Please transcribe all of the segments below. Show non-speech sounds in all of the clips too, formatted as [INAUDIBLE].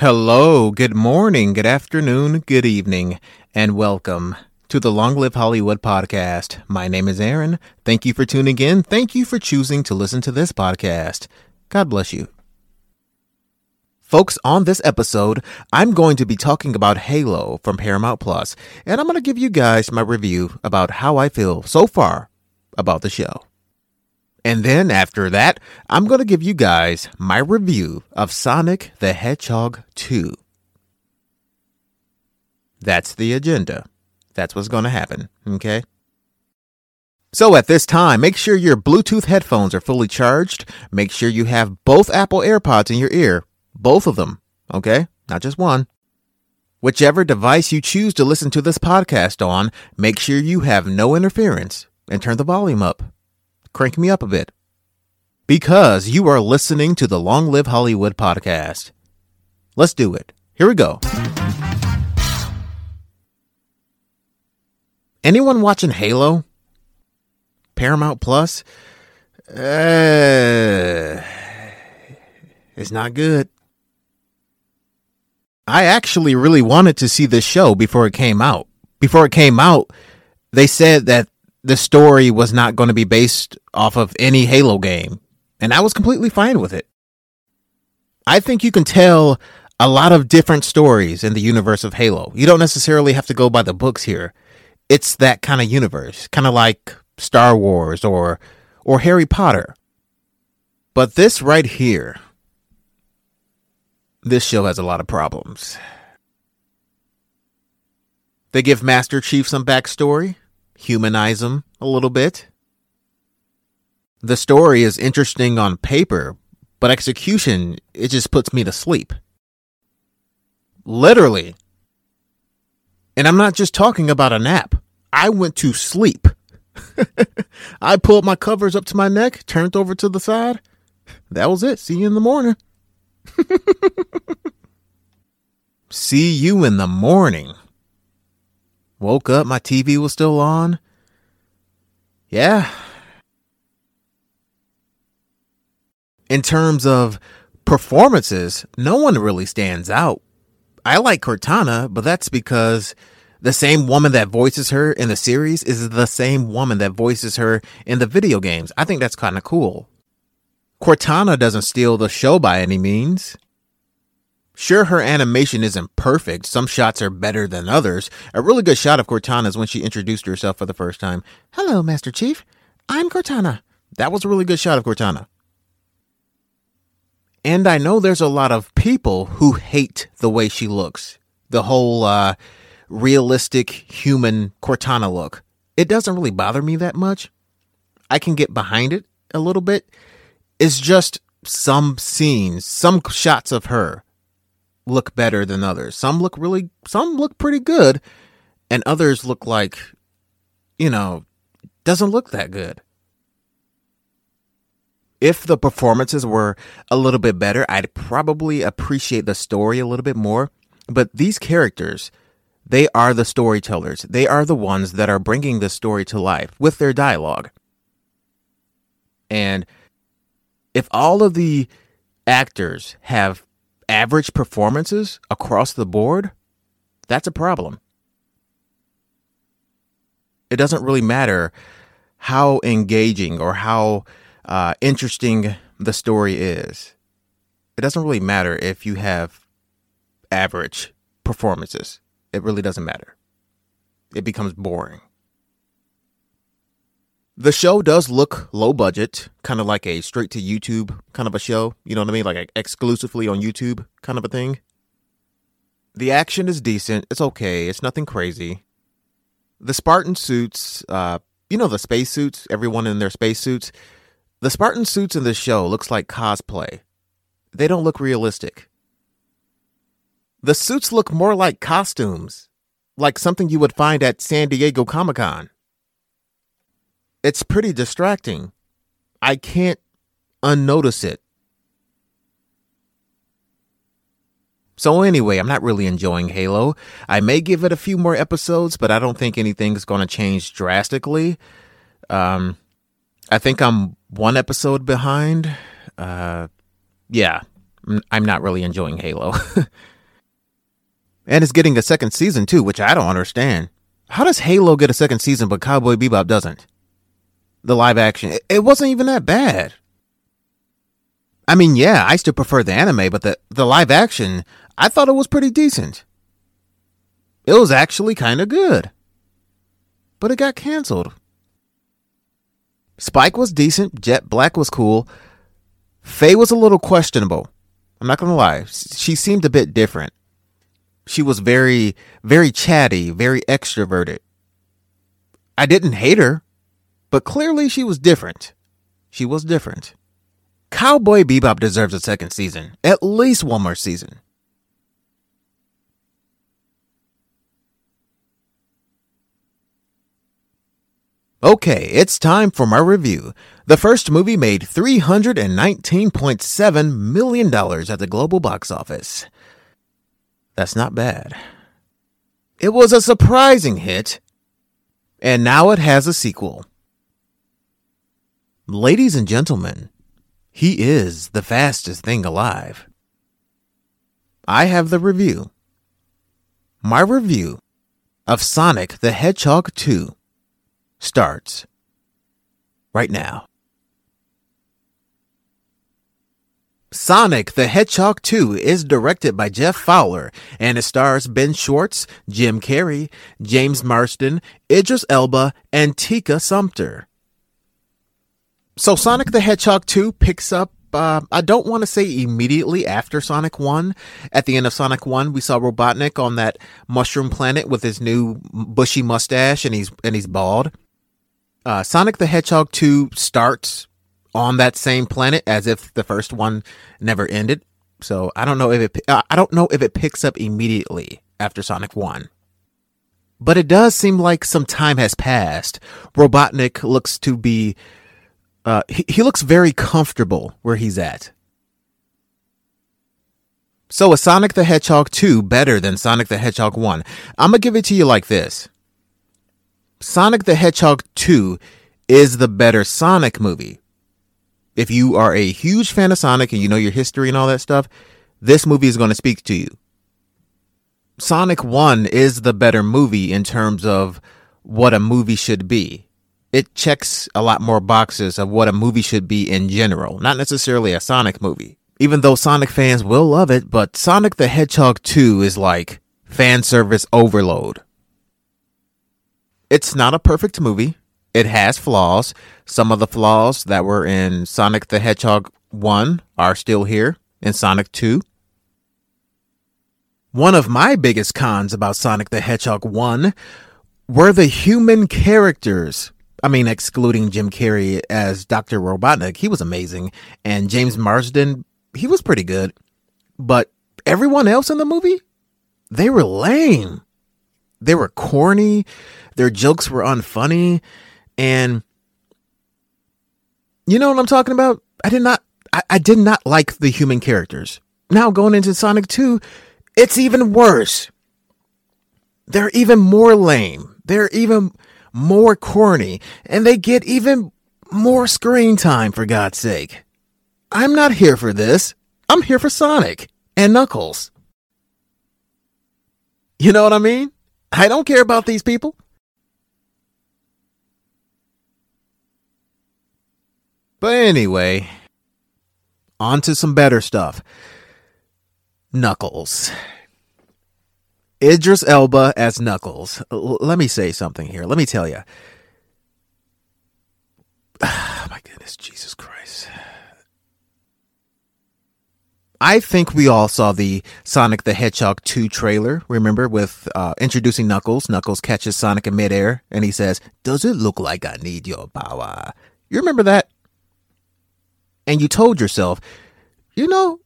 Hello, good morning, good afternoon, good evening, and welcome to the Long Live Hollywood podcast. My name is Aaron. Thank you for tuning in. Thank you for choosing to listen to this podcast. God bless you. Folks, on this episode, I'm going to be talking about Halo from Paramount Plus, and I'm going to give you guys my review about how I feel so far about the show. And then after that, I'm going to give you guys my review of Sonic the Hedgehog 2. That's the agenda. That's what's going to happen, okay? So at this time, make sure your Bluetooth headphones are fully charged. Make sure you have both Apple AirPods in your ear. Both of them, okay? Not just one. Whichever device you choose to listen to this podcast on, make sure you have no interference and turn the volume up crank me up a bit. Because you are listening to the Long Live Hollywood podcast. Let's do it. Here we go. Anyone watching Halo? Paramount Plus? Uh, it's not good. I actually really wanted to see this show before it came out. Before it came out, they said that the story was not going to be based off of any Halo game. And I was completely fine with it. I think you can tell a lot of different stories in the universe of Halo. You don't necessarily have to go by the books here. It's that kind of universe, kind of like Star Wars or or Harry Potter. But this right here, this show has a lot of problems. They give Master Chief some backstory humanize them a little bit. The story is interesting on paper, but execution, it just puts me to sleep. Literally. And I'm not just talking about a nap. I went to sleep. [LAUGHS] I pulled my covers up to my neck, turned over to the side. That was it. See you in the morning. [LAUGHS] See you in the morning. Woke up, my TV was still on. Yeah. In terms of performances, no one really stands out. I like Cortana, but that's because the same woman that voices her in the series is the same woman that voices her in the video games. I think that's kind of cool. Cortana doesn't steal the show by any means. Sure, her animation isn't perfect. Some shots are better than others. A really good shot of Cortana is when she introduced herself for the first time. Hello, Master Chief. I'm Cortana. That was a really good shot of Cortana. And I know there's a lot of people who hate the way she looks. The whole uh, realistic human Cortana look. It doesn't really bother me that much. I can get behind it a little bit. It's just some scenes, some shots of her look better than others. Some look really, some look pretty good, and others look like, you know, doesn't look that good. If the performances were a little bit better, I'd probably appreciate the story a little bit more. But these characters, they are the storytellers. They are the ones that are bringing the story to life with their dialogue. And if all of the actors have average performances across the board, that's a problem. It doesn't really matter how engaging or how uh, interesting the story is. It doesn't really matter if you have average performances. It really doesn't matter. It becomes boring. The show does look low budget, kind of like a straight to YouTube kind of a show. You know what I mean? Like exclusively on YouTube kind of a thing. The action is decent. It's okay. It's nothing crazy. The Spartan suits, uh, you know, the space suits, everyone in their space suits. The Spartan suits in this show looks like cosplay. They don't look realistic. The suits look more like costumes, like something you would find at San Diego Comic Con it's pretty distracting. I can't unnotice it. So anyway, I'm not really enjoying Halo. I may give it a few more episodes, but I don't think anything's going to change drastically. Um, I think I'm one episode behind. Uh, yeah, I'm not really enjoying Halo. [LAUGHS] and it's getting a second season too, which I don't understand. How does Halo get a second season but Cowboy Bebop doesn't? The live action, it wasn't even that bad. I mean, yeah, I still prefer the anime, but the, the live action, I thought it was pretty decent. It was actually kind of good. But it got canceled. Spike was decent, Jet Black was cool. Faye was a little questionable. I'm not going to lie. She seemed a bit different. She was very, very chatty, very extroverted. I didn't hate her, but clearly she was different. She was different. Cowboy Bebop deserves a second season, at least one more season. Okay, it's time for my review. The first movie made $319.7 million at the global box office. That's not bad. It was a surprising hit, and now it has a sequel. Ladies and gentlemen, he is the fastest thing alive. I have the review. My review of Sonic the Hedgehog 2 starts right now. Sonic the Hedgehog 2 is directed by Jeff Fowler and it stars Ben Schwartz, Jim Carrey, James Marsden, Idris Elba, and Tika Sumpter. So Sonic the Hedgehog 2 picks up uh, I don't want to say immediately after Sonic 1. At the end of Sonic 1, we saw Robotnik on that mushroom planet with his new bushy mustache and he's and he's bald. Uh, Sonic the Hedgehog 2 starts on that same planet as if the first one never ended. So I don't know if it uh, I don't know if it picks up immediately after Sonic 1. But it does seem like some time has passed. Robotnik looks to be uh, he, he looks very comfortable where he's at. So is Sonic the Hedgehog 2 better than Sonic the Hedgehog 1? I'm going to give it to you like this. Sonic the Hedgehog 2 is the better Sonic movie. If you are a huge fan of Sonic and you know your history and all that stuff, this movie is going to speak to you. Sonic 1 is the better movie in terms of what a movie should be. It checks a lot more boxes of what a movie should be in general, not necessarily a Sonic movie. Even though Sonic fans will love it, but Sonic the Hedgehog 2 is like fan service overload. It's not a perfect movie. It has flaws. Some of the flaws that were in Sonic the Hedgehog 1 are still here in Sonic 2. One of my biggest cons about Sonic the Hedgehog 1 were the human characters. I mean, excluding Jim Carrey as Dr. Robotnik, he was amazing. And James Marsden, he was pretty good. But everyone else in the movie, they were lame. They were corny. Their jokes were unfunny. And you know what I'm talking about? I did not I, I did not like the human characters. Now going into Sonic 2, it's even worse. They're even more lame. They're even more corny. And they get even more screen time, for God's sake. I'm not here for this. I'm here for Sonic and Knuckles. You know what I mean? I don't care about these people. But anyway, on to some better stuff. Knuckles. Idris Elba as Knuckles. L- let me say something here. Let me tell you. [SIGHS] my goodness, Jesus Christ. I think we all saw the Sonic the Hedgehog 2 trailer, remember, with uh, introducing Knuckles. Knuckles catches Sonic in midair and he says, Does it look like I need your power? You remember that? And you told yourself, you know,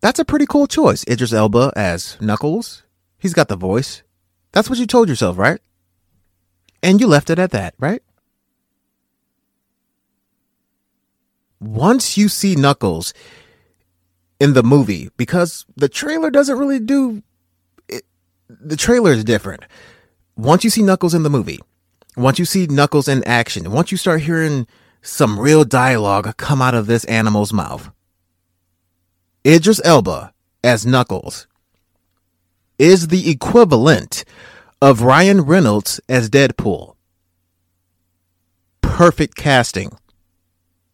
that's a pretty cool choice. Idris Elba as Knuckles. He's got the voice. That's what you told yourself, right? And you left it at that, right? Once you see Knuckles, in the movie because the trailer doesn't really do it, the trailer is different. Once you see Knuckles in the movie, once you see Knuckles in action, once you start hearing some real dialogue come out of this animal's mouth, Idris Elba as Knuckles is the equivalent of Ryan Reynolds as Deadpool. Perfect casting.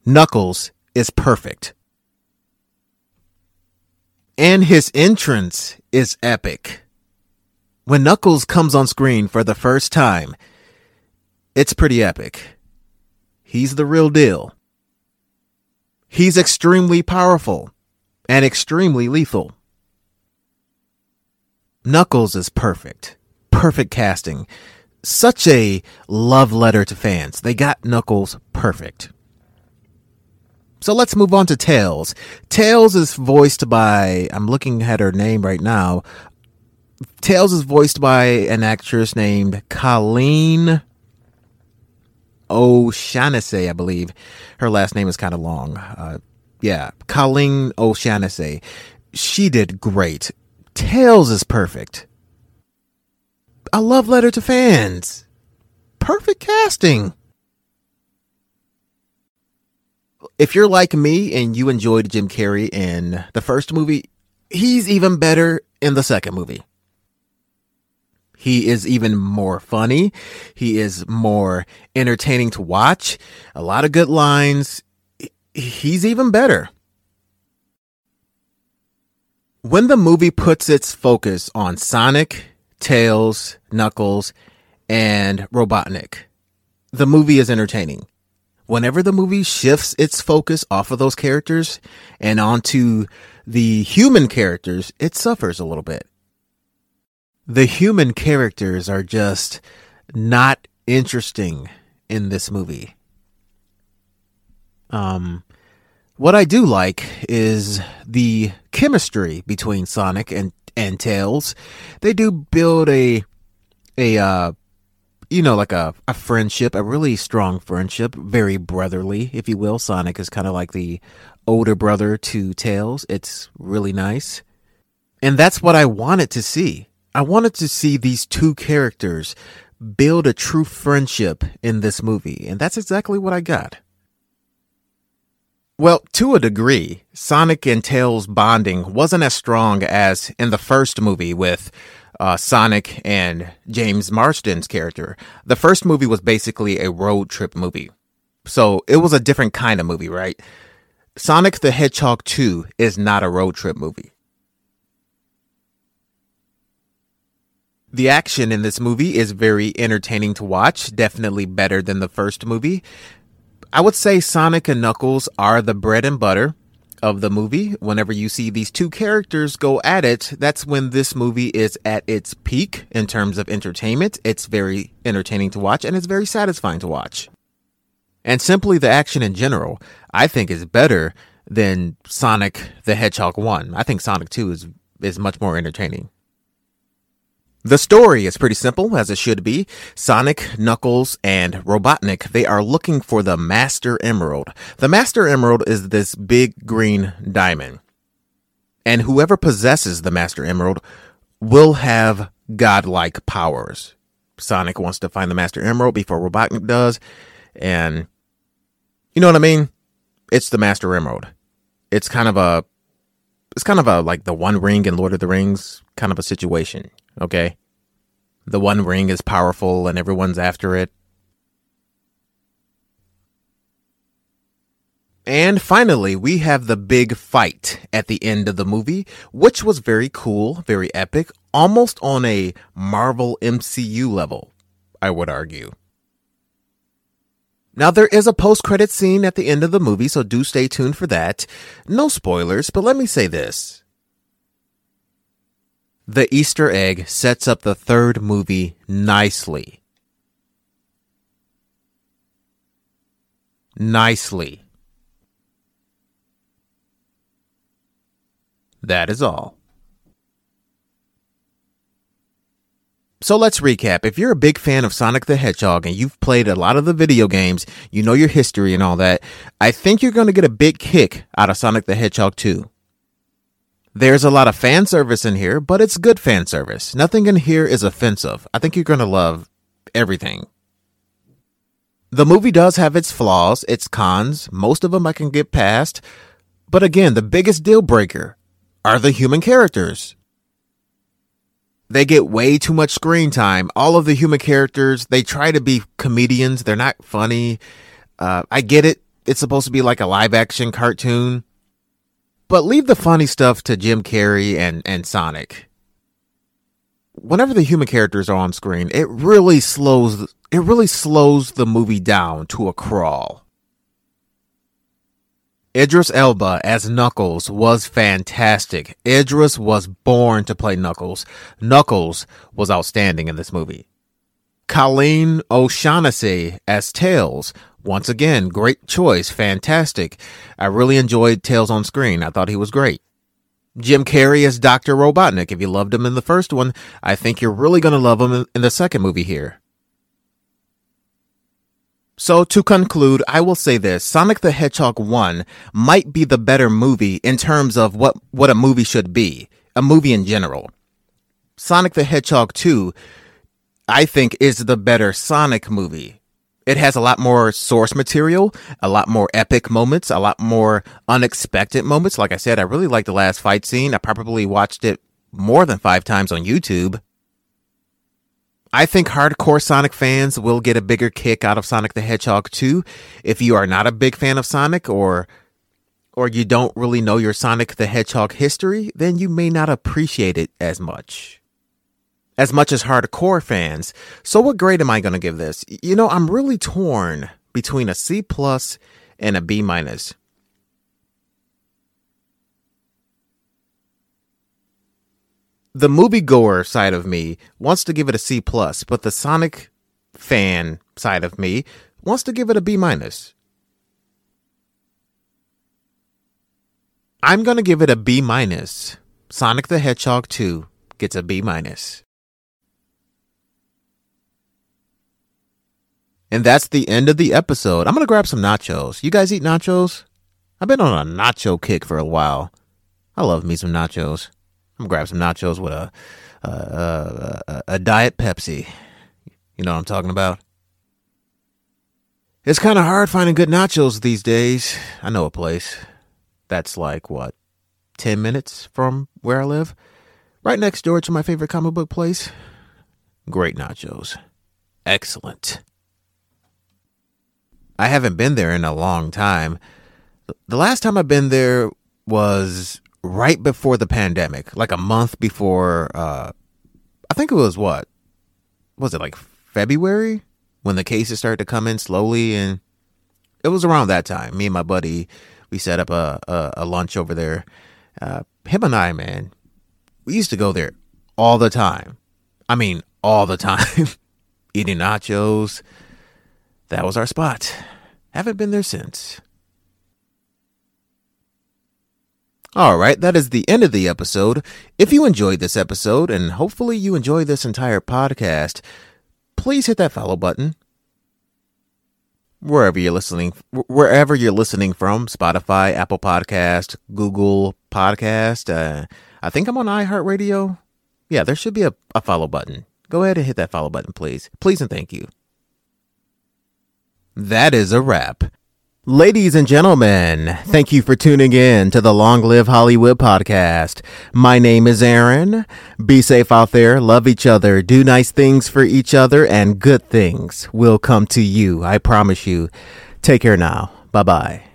Knuckles is perfect. And his entrance is epic. When Knuckles comes on screen for the first time, it's pretty epic. He's the real deal. He's extremely powerful and extremely lethal. Knuckles is perfect. Perfect casting. Such a love letter to fans. They got Knuckles perfect. So let's move on to Tails. Tails is voiced by, I'm looking at her name right now. Tails is voiced by an actress named Colleen O'Shaughnessy, I believe. Her last name is kind of long. Uh, yeah, Colleen O'Shaughnessy. She did great. Tails is perfect. A love letter to fans. Perfect casting. if you're like me and you enjoyed Jim Carrey in the first movie, he's even better in the second movie. He is even more funny. He is more entertaining to watch. A lot of good lines. He's even better. When the movie puts its focus on Sonic, Tails, Knuckles, and Robotnik, the movie is entertaining whenever the movie shifts its focus off of those characters and onto the human characters, it suffers a little bit. The human characters are just not interesting in this movie. Um, what I do like is the chemistry between Sonic and and Tails. They do build a a uh, you know, like a, a friendship, a really strong friendship, very brotherly, if you will. Sonic is kind of like the older brother to Tails. It's really nice. And that's what I wanted to see. I wanted to see these two characters build a true friendship in this movie. And that's exactly what I got. Well, to a degree, Sonic and Tails bonding wasn't as strong as in the first movie with uh, Sonic and James Marsden's character. The first movie was basically a road trip movie. So it was a different kind of movie, right? Sonic the Hedgehog 2 is not a road trip movie. The action in this movie is very entertaining to watch, definitely better than the first movie. I would say Sonic and Knuckles are the bread and butter of the movie. Whenever you see these two characters go at it, that's when this movie is at its peak in terms of entertainment. It's very entertaining to watch and it's very satisfying to watch. And simply the action in general, I think is better than Sonic the Hedgehog 1. I think Sonic 2 is is much more entertaining. The story is pretty simple, as it should be. Sonic, Knuckles, and Robotnik, they are looking for the Master Emerald. The Master Emerald is this big green diamond. And whoever possesses the Master Emerald will have godlike powers. Sonic wants to find the Master Emerald before Robotnik does. And you know what I mean? It's the Master Emerald. It's kind of a, it's kind of a, like the One Ring in Lord of the Rings kind of a situation. Okay. The One Ring is powerful and everyone's after it. And finally, we have the big fight at the end of the movie, which was very cool, very epic, almost on a Marvel MCU level, I would argue. Now, there is a post credit scene at the end of the movie, so do stay tuned for that. No spoilers, but let me say this the Easter egg sets up the third movie nicely. Nicely. That is all. So let's recap. If you're a big fan of Sonic the Hedgehog and you've played a lot of the video games, you know your history and all that, I think you're going to get a big kick out of Sonic the Hedgehog 2. There's a lot of fan service in here, but it's good fan service. Nothing in here is offensive. I think you're going to love everything. The movie does have its flaws, its cons. Most of them I can get past. But again, the biggest deal breaker are the human characters. They get way too much screen time. All of the human characters, they try to be comedians. They're not funny. Uh, I get it. It's supposed to be like a live action cartoon. But leave the funny stuff to Jim Carrey and, and Sonic. Whenever the human characters are on screen, it really slows it really slows the movie down to a crawl. Idris Elba as Knuckles was fantastic. Idris was born to play Knuckles. Knuckles was outstanding in this movie. Colleen O'Shaughnessy as Tails. Once again, great choice. Fantastic. I really enjoyed Tails on screen. I thought he was great. Jim Carrey as Dr. Robotnik. If you loved him in the first one, I think you're really going to love him in the second movie here. So to conclude, I will say this. Sonic the Hedgehog 1 might be the better movie in terms of what, what a movie should be. A movie in general. Sonic the Hedgehog 2, I think, is the better Sonic movie. It has a lot more source material, a lot more epic moments, a lot more unexpected moments. Like I said, I really like the last fight scene. I probably watched it more than five times on YouTube. I think hardcore Sonic fans will get a bigger kick out of Sonic the Hedgehog 2. If you are not a big fan of Sonic or or you don't really know your Sonic the Hedgehog history, then you may not appreciate it as much. As much as hardcore fans. So what grade am I going to give this? You know, I'm really torn between a C plus and a B minus. the moviegoer side of me wants to give it a C plus, but the Sonic fan side of me wants to give it a B minus. I'm gonna give it a B minus. Sonic the Hedgehog 2 gets a B minus. And that's the end of the episode. I'm gonna grab some nachos. You guys eat nachos? I've been on a nacho kick for a while. I love me some nachos. I'm gonna grab some nachos with a a, a, a diet Pepsi. You know what I'm talking about? It's kind of hard finding good nachos these days. I know a place that's like what, ten minutes from where I live, right next door to my favorite comic book place. Great nachos, excellent. I haven't been there in a long time. The last time I've been there was right before the pandemic, like a month before. Uh, I think it was what was it like February when the cases started to come in slowly, and it was around that time. Me and my buddy, we set up a a, a lunch over there. Uh, him and I, man, we used to go there all the time. I mean, all the [LAUGHS] time, eating nachos. That was our spot. Haven't been there since. All right, that is the end of the episode. If you enjoyed this episode, and hopefully you enjoy this entire podcast, please hit that follow button. Wherever you're listening, wherever you're listening from, Spotify, Apple Podcast, Google Podcast. Uh, I think I'm on iHeartRadio. Yeah, there should be a, a follow button. Go ahead and hit that follow button, please. Please and thank you. That is a wrap. Ladies and gentlemen, thank you for tuning in to the Long Live Hollywood podcast. My name is Aaron. Be safe out there, love each other, do nice things for each other, and good things will come to you. I promise you. Take care now. Bye bye.